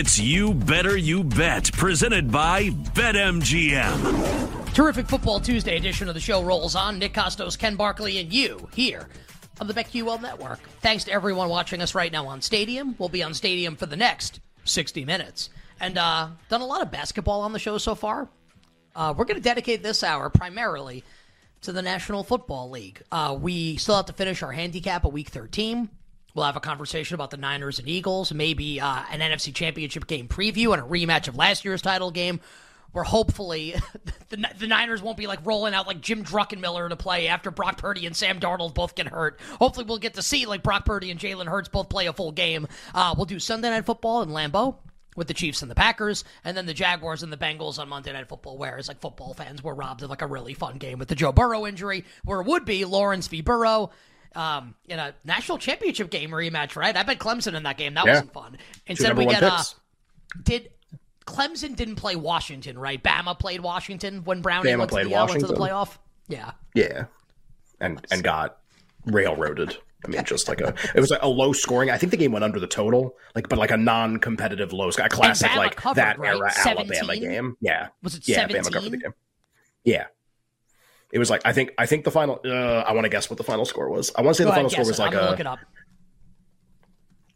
It's You Better You Bet, presented by BetMGM. Terrific Football Tuesday edition of the show rolls on. Nick Kostos, Ken Barkley, and you here on the BetQL Network. Thanks to everyone watching us right now on Stadium. We'll be on Stadium for the next 60 minutes. And uh, done a lot of basketball on the show so far. Uh, we're going to dedicate this hour primarily to the National Football League. Uh, we still have to finish our handicap at Week 13. We'll have a conversation about the Niners and Eagles, maybe uh, an NFC Championship game preview and a rematch of last year's title game, where hopefully the, the Niners won't be like rolling out like Jim Druckenmiller to play after Brock Purdy and Sam Darnold both get hurt. Hopefully, we'll get to see like Brock Purdy and Jalen Hurts both play a full game. Uh, we'll do Sunday Night Football in Lambeau with the Chiefs and the Packers, and then the Jaguars and the Bengals on Monday Night Football, whereas like football fans were robbed of like a really fun game with the Joe Burrow injury, where it would be Lawrence v. Burrow um, in a national championship game rematch, right? I bet Clemson in that game. That Yeah. wasn't fun. Instead, we get uh, did Clemson didn't play Washington, right? Bama played Washington when Browning Bama went, to played the, uh, went to the playoff. Yeah, Yeah, and and got railroaded. I mean, just like a it was like a low scoring. I think the game went under the total, like but like a non-competitive low score, a classic like covered, that right? era Alabama game. Yeah, Was it yeah, Bama covered the game. Yeah, it was like I think I think the final. Uh, I want to guess what the final score was. I want to say Go the final score was it. like a look it up.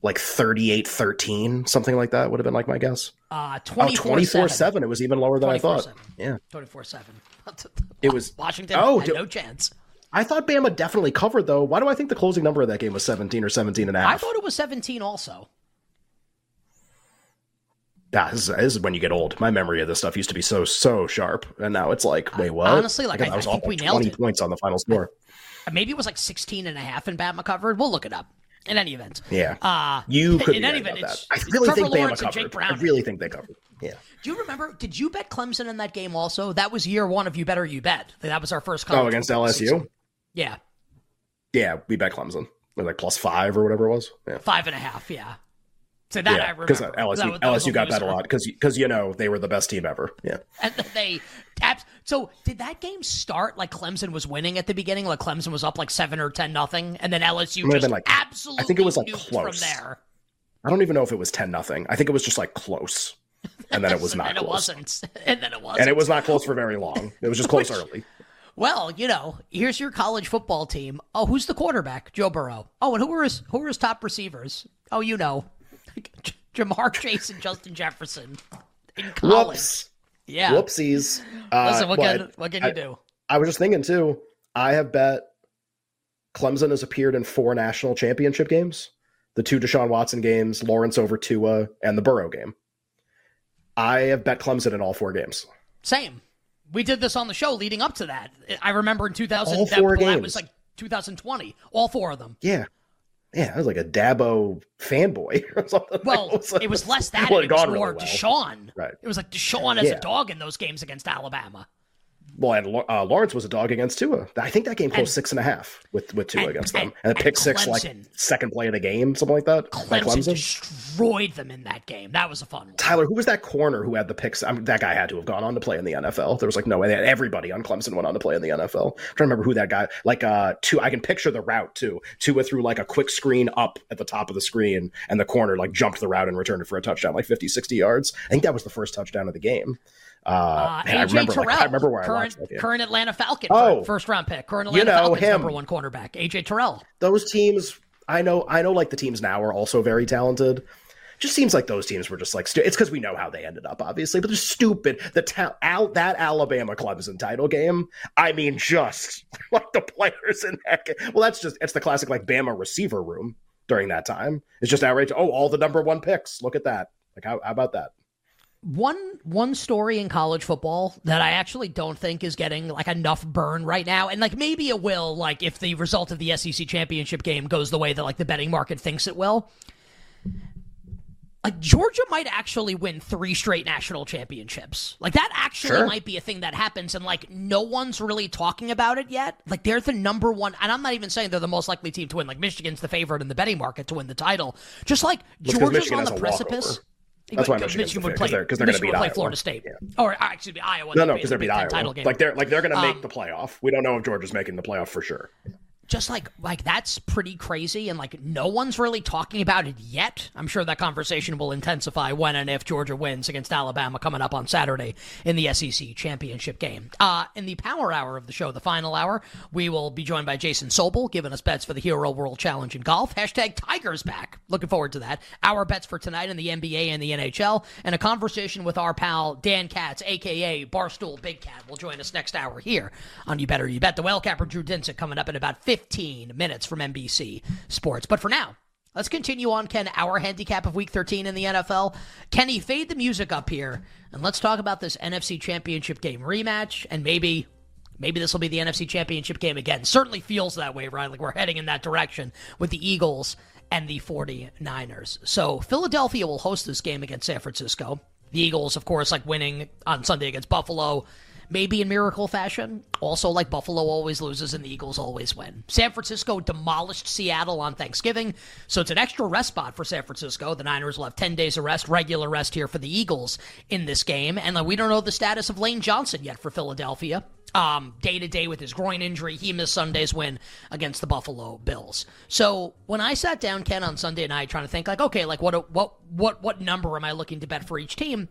like 38-13, something like that would have been like my guess. Uh, Oh, 24 24-7. It was even lower than I thought. Yeah. 24 7. It was- Washington Oh, had do- no chance. I thought Bama definitely covered though. Why do I think the closing number of that game was 17 or 17 and a half? I thought it was 17 also. Yeah, this is, this is when you get old. My memory of this stuff used to be so so sharp, and now it's like, wait, what? honestly, like, I- that was I think all we nailed it. points on the final score. Maybe it was like 16 and a half in Bama covered. We'll look it up. In any event. Yeah, Uh, you could in be any right event, about that. I really Trevor think Bama Lawrence Jake covered. I really think they covered. Yeah, Do you remember? Did you bet Clemson in that game also? That was year one of You Better You Bet. That was our first Oh, against LSU. season. Yeah, Yeah, we bet Clemson. Like plus five or whatever it was. Yeah, five and a half. Yeah. So that I yeah, uh, remember. because That LSU was- that LSU got bet a lot because because you know they were the best team ever. Yeah, And they, abs- so did that game start like Clemson was winning at the beginning? Like Clemson was up like seven or ten nothing, and then LSU just like- absolutely. I think it was, like, close. from there. I don't even know if it was ten nothing. I think it was just like close, and then it was and not then it wasn't, and then it wasn't, and it was not close for very long. It was just close early. Well, you know, here's your college football team. Oh, who's the quarterback? Joe Burrow. Oh, and who are his who are his top receivers? Oh, you know, Ja'Marr Chase and Justin Jefferson in college. Whoops. Yeah. Whoopsies. Uh, Listen, what well, can what can I- you do? I was just thinking too. I have bet Clemson has appeared in four national championship games: the two Deshaun Watson games, Lawrence over Tua, and the Burrow game. I have bet Clemson in all four games. Same. We did this on the show leading up to that. I remember in 2000 All that, four that games. was like 2020. All four of them. Yeah, yeah, I was like a Dabo fanboy or something. Well, Like, it was less that. Well, it it was more really well. Deshaun. Right. It was like Deshaun as Yeah. a dog in those games against Alabama. Well, and uh, Lawrence was a dog against Tua. I think that game closed And- six and a half with with Tua and- against them, and- and a pick six like second play of the game, something like that. by Clemson, destroyed them in that game. That was a fun one. Tyler, who was that corner who had the picks? I mean, that guy had to have gone on to play in the NFL. There was like no way. That everybody on Clemson went on to play in the NFL. I'm trying to remember who that guy. Like uh, two. I can picture the route too. Tua threw like a quick screen up at the top of the screen, and the corner like jumped the route and returned it for a touchdown, like 50, 60 yards. I think that was the first touchdown of the game. Uh, Uh, man, I AJ remember. Terrell, Like, I remember where I current, watched current Atlanta Falcon, Oh. first round pick. Current You Atlanta know Falcons him. number one cornerback, AJ Terrell. those teams i know i know like the teams now are also very talented just seems like those teams were just like stu- it's because we know how they ended up obviously but they're stupid the ta- Al- that alabama clemson title game i mean just like the players in that game well that's just it's the classic like bama receiver room during that time. It's just outrageous. Oh, all the number one picks. Look at that. Like how, how about that? One one story in college football that I actually don't think is getting like enough burn right now, and like maybe it will, like if the result of the SEC championship game goes the way that like the betting market thinks it will. Like Georgia might actually win three straight national championships. Like that actually Sure. might be a thing that happens, and like no one's really talking about it yet. Like they're the number one, and I'm not even saying they're the most likely team to win. Like Michigan's the favorite in the betting market to win the title. Just like Georgia's on the precipice. That's why Michigan's Michigan would play play 'cause they're- they're gonna Michigan beat play Iowa. Florida State, Yeah. or uh, excuse me, Iowa. No, no, because they're beat Iowa. title game. Like they're like they're going to make Um, the playoff. We don't know if Georgia's making the playoff for sure. Just like like that's pretty crazy and like no one's really talking about it yet. I'm sure that conversation will intensify when and if georgia wins against alabama coming up on saturday in the sec championship game. Uh in the power hour of the show the final hour we will be joined by jason sobel giving us bets for the hero world challenge in golf. Hashtag tigers back. Looking forward to that. Our bets for tonight in the nba and the nhl and a conversation with our pal dan katz aka barstool big cat will join us next hour here on you better you bet. The whale capper drew dinsick coming up in about 15 minutes from nbc sports but for now let's continue on ken our handicap of week 13 in the nfl kenny fade the music up here and let's talk about this nfc championship game rematch and maybe Maybe this will be the NFC Championship game again. Certainly feels that way, right? Like we're heading in that direction with the Eagles and the 49ers. So Philadelphia will host this game against San Francisco. The Eagles, of course, like winning on Sunday against Buffalo, maybe in miracle fashion. Also, like Buffalo always loses and the Eagles always win. San Francisco demolished Seattle on Thanksgiving, so it's an extra rest spot for San Francisco. The Niners will have 10 days of rest, regular rest here for the Eagles in this game. And like, we don't know the status of Lane Johnson yet for Philadelphia day to day with his groin injury. He missed Sunday's win against the Buffalo Bills. So when I sat down, Ken, on Sunday night, trying to think like, okay, like what what what what number am I looking to bet for each team?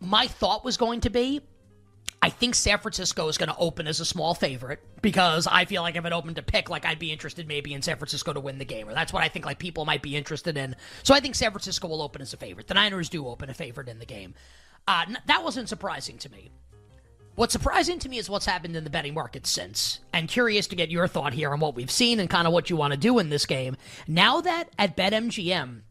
My thought was going to be. I think San Francisco is going to open as a small favorite because I feel like if it opened to pick, like I'd be interested maybe in San Francisco to win the game, or that's what I think like people might be interested in. So I think San Francisco will open as a favorite. The Niners do open a favorite in the game. Uh, that wasn't surprising to me. What's surprising to me is what's happened in the betting market since. And curious to get your thought here on what we've seen and kind of what you want to do in this game. Now that at BetMGM,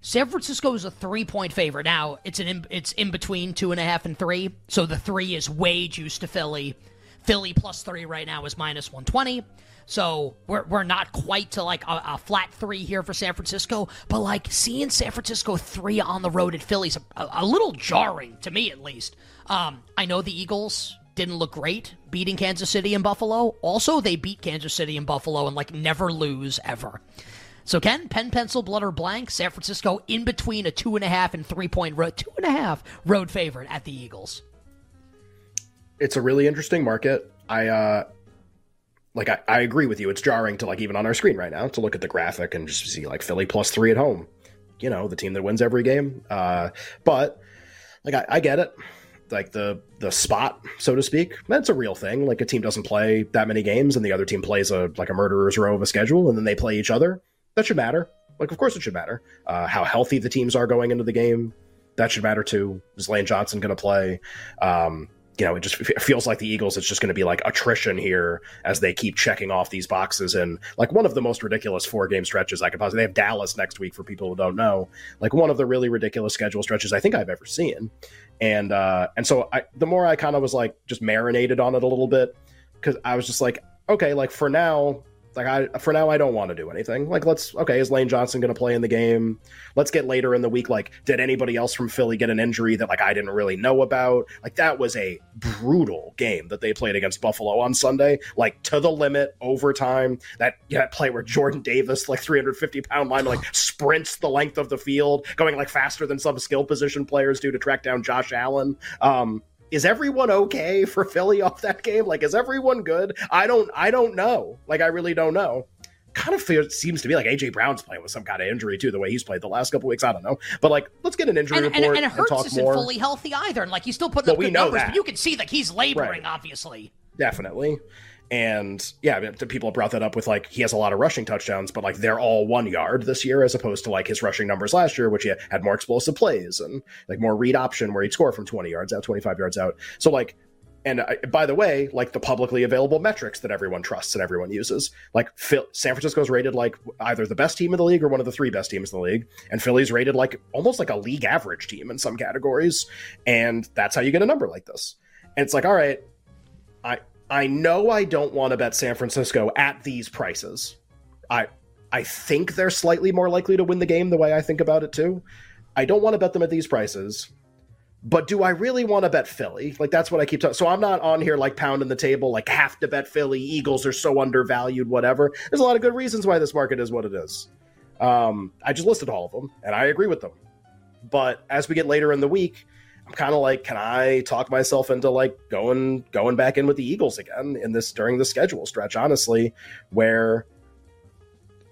San Francisco is a three point favorite. Now it's an in, it's in between two and a half and three, so the three is way juiced to Philly. Philly plus three right now is minus one twenty. So we're, we're not quite to like a, a flat three here for San Francisco, but like seeing San Francisco three on the road at Philly's a, a little jarring to me at least. Um, I know the Eagles didn't look great beating Kansas City and Buffalo. Also, they beat Kansas City and Buffalo and like never lose ever. So Ken, pen, pencil, blood or blank, San Francisco in between a two and a half and three point road, two and a half road favorite at the Eagles. It's a really interesting market. I uh like I, I agree with you. It's jarring to like even on our screen right now to look at the graphic and just see like Philly plus three at home. You know, the team that wins every game. Uh but like I, I get it. Like the the spot, so to speak, that's a real thing. Like a team doesn't play that many games and the other team plays a like a murderer's row of a schedule and then they play each other. That should matter. Like of course it should matter. Uh how healthy the teams are going into the game. That should matter too. Is Lane Johnson gonna play? Um you know, it just f- feels like the Eagles. It's just going to be like attrition here as they keep checking off these boxes. And like one of the most ridiculous four game stretches I could possibly. They have Dallas next week for people who don't know. Like one of the really ridiculous schedule stretches I think I've ever seen. And uh, and so I, the more I kind of was like just marinated on it a little bit because I was just like, okay, like for now, like I for now I don't want to do anything. Like let's okay, is Lane Johnson going to play in the game? Let's get later in the week. Like, did anybody else from Philly get an injury that like I didn't really know about? Like that was a brutal game that they played against Buffalo on Sunday, like to the limit, overtime. That yeah, that play where Jordan Davis, like 350 pound lineman, like sprints the length of the field, going like faster than some skill position players do to track down Josh Allen. Um, is everyone okay for Philly off that game? Like, is everyone good? I don't, I don't know. Like, I really don't know. Kind of feels, seems to be like AJ Brown's playing with some kind of injury too. The way he's played the last couple weeks, I don't know. But like, let's get an injury And, and, report and and, Hurts talk isn't more. fully healthy either. And like he's still putting Well, up good numbers, that. but you can see like he's laboring, Right. obviously. Definitely. And yeah, people brought that up with like he has a lot of rushing touchdowns, but like they're all one yard this year as opposed to like his rushing numbers last year, which he had more explosive plays and like more read option where he'd score from 20 yards out, 25 yards out. So like, and I, by the way, like the publicly available metrics that everyone trusts and everyone uses, like Phil, San Francisco's rated like either the best team in the league or one of the three best teams in the league, and Philly's rated like almost like a league average team in some categories, and that's how you get a number like this. And it's like, all right, I I know I don't want to bet San Francisco at these prices. I I think they're slightly more likely to win the game the way I think about it too. I don't want to bet them at these prices. But do I really want to bet Philly? Like that's what I keep talking. So I'm not on here like pounding the table, like have to bet Philly. Eagles are so undervalued, whatever. There's a lot of good reasons why this market is what it is. Um, I just listed all of them, and I agree with them. But as we get later in the week, I'm kind of like, can I talk myself into like going going back in with the Eagles again in this during the schedule stretch? Honestly, where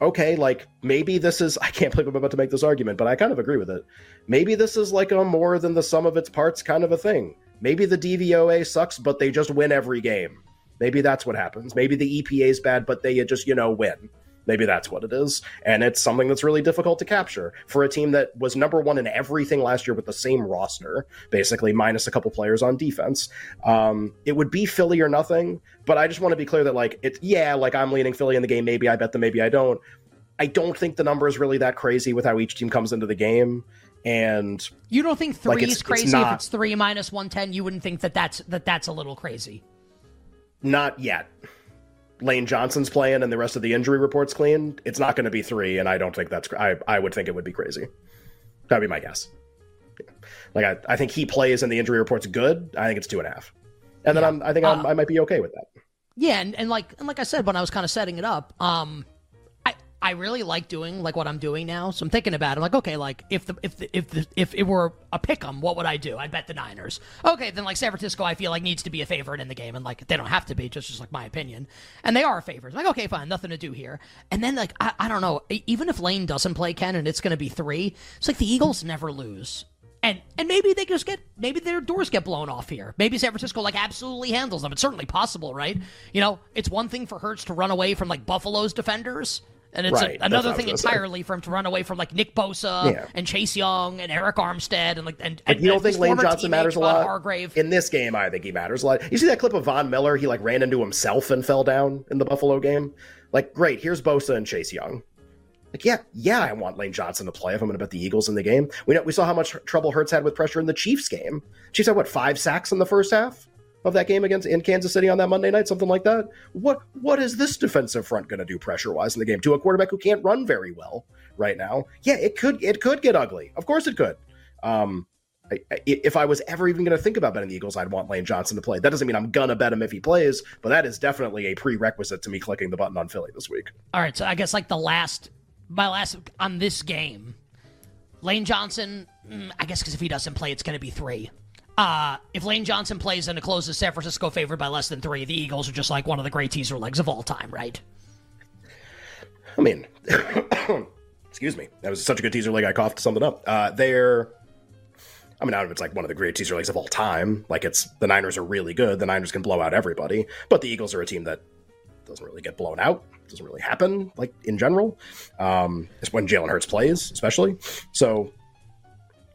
okay, like maybe this is, I can't believe I'm about to make this argument, but I kind of agree with it. Maybe this is like a more than the sum of its parts kind of a thing. Maybe the DVOA sucks, but they just win every game. Maybe that's what happens. Maybe the EPA is bad, but they just, you know, win. Maybe that's what it is. And it's something that's really difficult to capture for a team that was number one in everything last year with the same roster, basically, minus a couple players on defense. Um, it would be Philly or nothing, but I just want to be clear that, like, it's, yeah, like I'm leaning Philly in the game. Maybe I bet them, maybe I don't. I don't think the number is really that crazy with how each team comes into the game. And you don't think three like is crazy it's not, if it's three minus one ten? You wouldn't think that that's that that's a little crazy. Not yet. Lane Johnson's playing and the rest of the injury reports clean, it's not going to be three, and I don't think that's. I I would think it would be crazy. That'd be my guess. Like I, I think he plays and the injury report's good. I think it's two and a half, and then. I'm, I think uh, i might be okay with that. Yeah, and, and like and like I said when I was kind of setting it up, um, I really like doing like what I'm doing now. So I'm thinking about it. I'm like, okay, like if the if the, if the, if it were a pick 'em, what would I do? I'd bet the Niners. Okay, then like San Francisco, I feel like needs to be a favorite in the game, and like they don't have to be, just just like my opinion. And they are a favorite. I'm like, okay, fine, nothing to do here. And then like I, I don't know, even if Lane doesn't play Ken and it's going to be three, it's like the Eagles never lose. And and maybe they just get maybe their doors get blown off here. Maybe San Francisco like absolutely handles them. It's certainly possible, right? You know, it's one thing for Hurts to run away from like Buffalo's defenders and it's right. a, another thing entirely say. for him to run away from like Nick Bosa yeah. and Chase Young and Arik Armstead and like and, and you don't think Lane Johnson matters a lot Hargrave. in this game? I think he matters a lot. You see that clip of Von Miller? He like ran into himself and fell down in the Buffalo game. Like, great. Here's Bosa and Chase Young. Like, yeah, yeah, I want Lane Johnson to play if I'm going to bet the Eagles in the game. We know we saw how much trouble Hurts had with pressure in the Chiefs game. Chiefs had what five sacks in the first half of that game against in Kansas City on that Monday night, something like that. What what is this defensive front going to do pressure wise in the game to a quarterback who can't run very well right now? Yeah, it could it could get ugly. Of course it could. Um, I, I, if I was ever even going to think about betting the Eagles, I'd want Lane Johnson to play. That doesn't mean I'm gonna bet him if he plays, but that is definitely a prerequisite to me clicking the button on Philly this week. All right, so I guess like the last, my last on this game, Lane Johnson. Mm, I guess because if he doesn't play, it's going to be three. Uh, if Lane Johnson plays and closes San Francisco favored by less than three, the Eagles are just like one of the great teaser legs of all time, right? I mean, excuse me. That was such a good teaser leg, I coughed something up. Uh, they're, I mean, I don't know it's like one of the great teaser legs of all time. Like, it's the Niners are really good. The Niners can blow out everybody, but the Eagles are a team that doesn't really get blown out. Doesn't really happen, like, in general. Um, it's when Jalen Hurts plays, especially. So,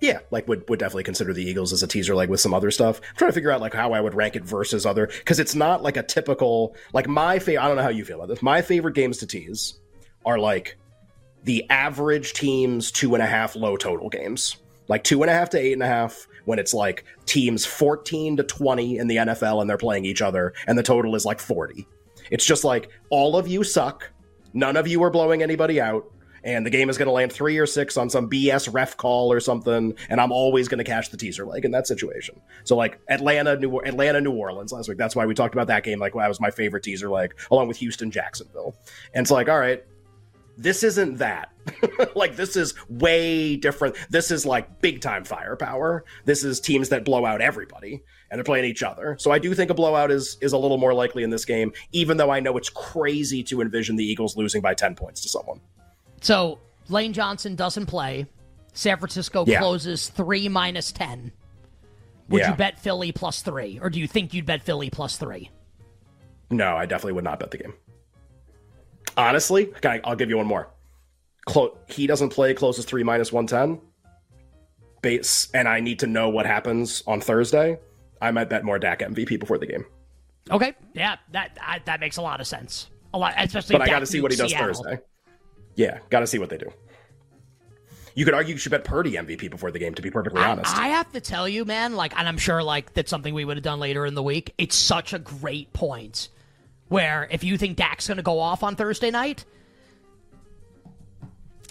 yeah, like would would definitely consider the Eagles as a teaser like with some other stuff. I'm trying to figure out like how I would rank it versus other because it's not like a typical like my favorite. I don't know how you feel about this. My favorite games to tease are like the average teams two and a half low total games, like two and a half to eight and a half. When it's like teams 14 to 20 in the NFL and they're playing each other, and the total is like 40. It's just like all of you suck. None of you are blowing anybody out and the game is going to land three or six on some BS ref call or something, and I'm always going to cash the teaser leg in that situation. So like Atlanta, New Atlanta, New Orleans last week. That's why we talked about that game. Like that was my favorite teaser leg, along with Houston, Jacksonville. And it's like, all right, this isn't that. like this is way different. This is like big time firepower. This is teams that blow out everybody and they're playing each other. So I do think a blowout is is a little more likely in this game, even though I know it's crazy to envision the Eagles losing by 10 points to someone. So Lane Johnson doesn't play. San Francisco yeah. closes three minus ten. Would yeah. you bet Philly plus three, or do you think you'd bet Philly plus three? No, I definitely would not bet the game. Honestly, okay, I'll give you one more. Clo- he doesn't play closes three minus one ten. Base, and I need to know what happens on Thursday. I might bet more Dak MVP before the game. Okay, yeah, that I, that makes a lot of sense. A lot, especially. But I got to see what he does Seattle. Thursday. Yeah, got to see what they do. You could argue you should bet Purdy MVP before the game. To be perfectly honest, I have to tell you, man. Like, and I'm sure like that's something we would have done later in the week. It's such a great point. Where if you think Dak's going to go off on Thursday night,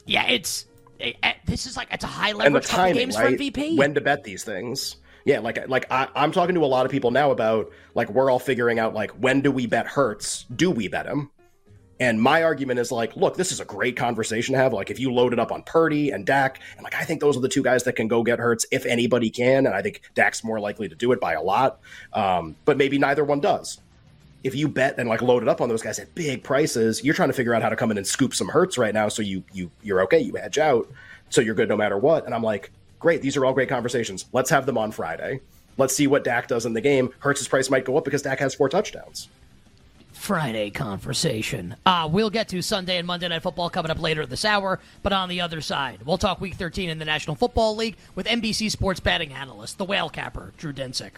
yeah, it's it, it, this is like it's a high leverage and the timing, games right? for MVP. When to bet these things? Yeah, like like I, I'm talking to a lot of people now about like we're all figuring out like when do we bet Hurts? Do we bet him? And my argument is like, look, this is a great conversation to have. Like, if you load it up on Purdy and Dak, and like, I think those are the two guys that can go get Hurts if anybody can. And I think Dak's more likely to do it by a lot. Um, but maybe neither one does. If you bet and like load it up on those guys at big prices, you're trying to figure out how to come in and scoop some Hurts right now. So you you you're okay. You hedge out, so you're good no matter what. And I'm like, great. These are all great conversations. Let's have them on Friday. Let's see what Dak does in the game. Hurts' price might go up because Dak has four touchdowns. Friday conversation. Uh, we'll get to Sunday and Monday Night Football coming up later this hour, but on the other side, we'll talk Week 13 in the National Football League with NBC Sports betting analyst, the whale capper, Drew Dinsick.